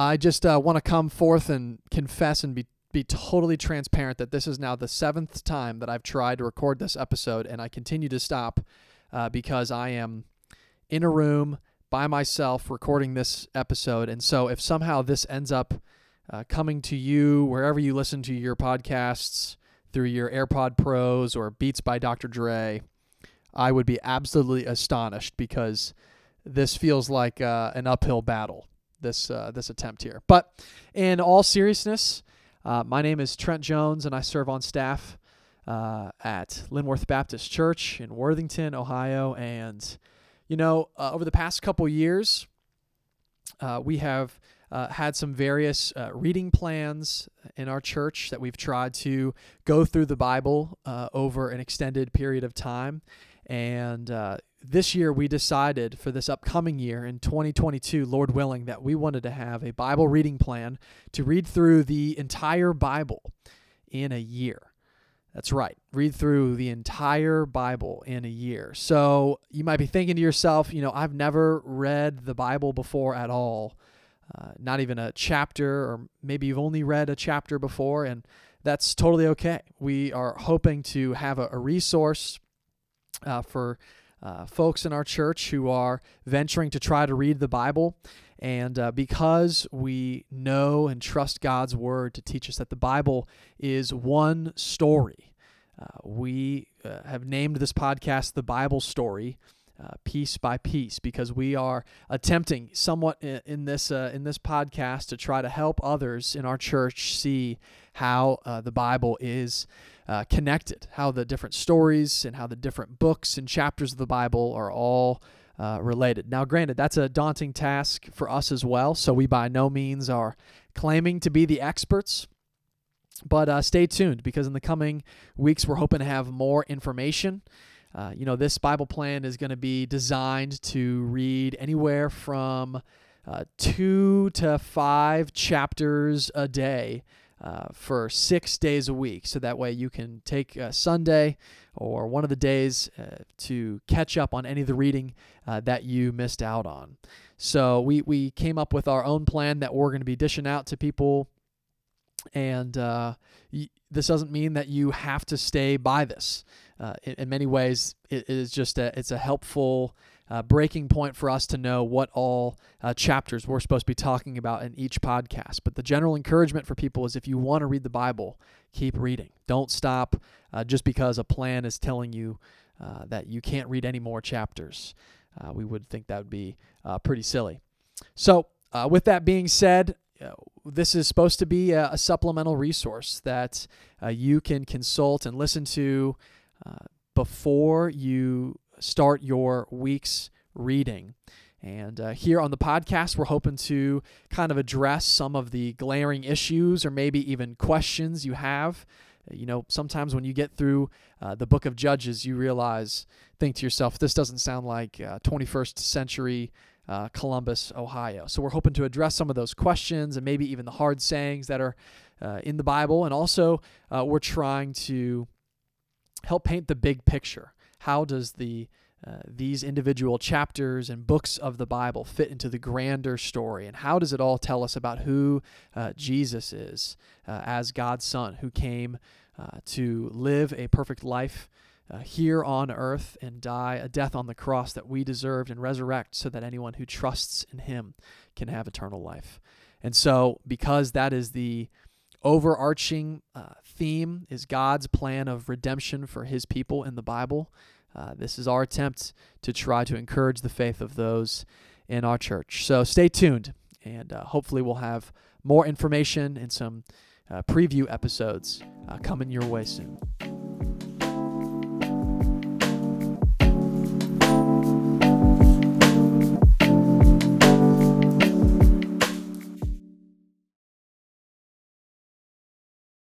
I just uh, want to come forth and confess and be be totally transparent that this is now the seventh time that I've tried to record this episode, and I continue to stop uh, because I am in a room by myself recording this episode. And so, if somehow this ends up uh, coming to you wherever you listen to your podcasts through your AirPod Pros or Beats by Dr. Dre, I would be absolutely astonished because this feels like uh, an uphill battle. This uh, this attempt here, but in all seriousness, uh, my name is Trent Jones, and I serve on staff uh, at Linworth Baptist Church in Worthington, Ohio. And, you know, uh, over the past couple years, uh, we have uh, had some various reading plans in our church that we've tried to go through the Bible over an extended period of time. And this year we decided for this upcoming year in 2022, Lord willing, that we wanted to have a Bible reading plan to read through the entire Bible in a year. That's right. Read through the entire Bible in a year. So you might be thinking to yourself, you know, I've never read the Bible before at all, uh, not even a chapter, or maybe you've only read a chapter before, and that's totally okay. We are hoping to have a, a resource uh, for uh, folks in our church who are venturing to try to read the Bible. And uh, because we know and trust God's word to teach us that the Bible is one story, uh, we uh, have named this podcast The Bible Story. Uh, piece by piece, because we are attempting somewhat in, in this uh, in this podcast to try to help others in our church see how the Bible is uh, connected, how the different stories and how the different books and chapters of the Bible are all uh, related. Now, granted, that's a daunting task for us as well, so we by no means are claiming to be the experts. But uh, stay tuned because in the coming weeks, we're hoping to have more information. Uh, you know, this Bible plan is going to be designed to read anywhere from uh, two to five chapters a day uh, for six days a week. So that way you can take Sunday or one of the days uh, to catch up on any of the reading uh, that you missed out on. So we, we came up with our own plan that we're going to be dishing out to people. And uh, y- this doesn't mean that you have to stay by this. Uh, in, in, many ways, it is just a, it's a helpful uh, breaking point for us to know what all uh, chapters we're supposed to be talking about in each podcast. But the general encouragement for people is if you want to read the Bible, keep reading. Don't stop uh, just because a plan is telling you uh, that you can't read any more chapters. We would think that would be pretty silly. So, with that being said, this is supposed to be a, a supplemental resource that you can consult and listen to before you start your week's reading. And uh, here on the podcast, we're hoping to kind of address some of the glaring issues or maybe even questions you have. You know, sometimes when you get through uh, the book of Judges, you realize, think to yourself, this doesn't sound like uh, 21st century uh, Columbus, Ohio. So we're hoping to address some of those questions and maybe even the hard sayings that are uh, in the Bible. And also, uh, we're trying to help paint the big picture how does the uh, these individual chapters and books of the Bible fit into the grander story? And how does it all tell us about who uh, Jesus is uh, as God's Son, who came to live a perfect life uh, here on earth and die a death on the cross that we deserved and resurrect so that anyone who trusts in Him can have eternal life? And so, because that is the overarching uh, theme is God's plan of redemption for his people in the Bible. Uh, this is our attempt to try to encourage the faith of those in our church. So stay tuned, and uh, hopefully, we'll have more information and some uh, preview episodes uh, coming your way soon.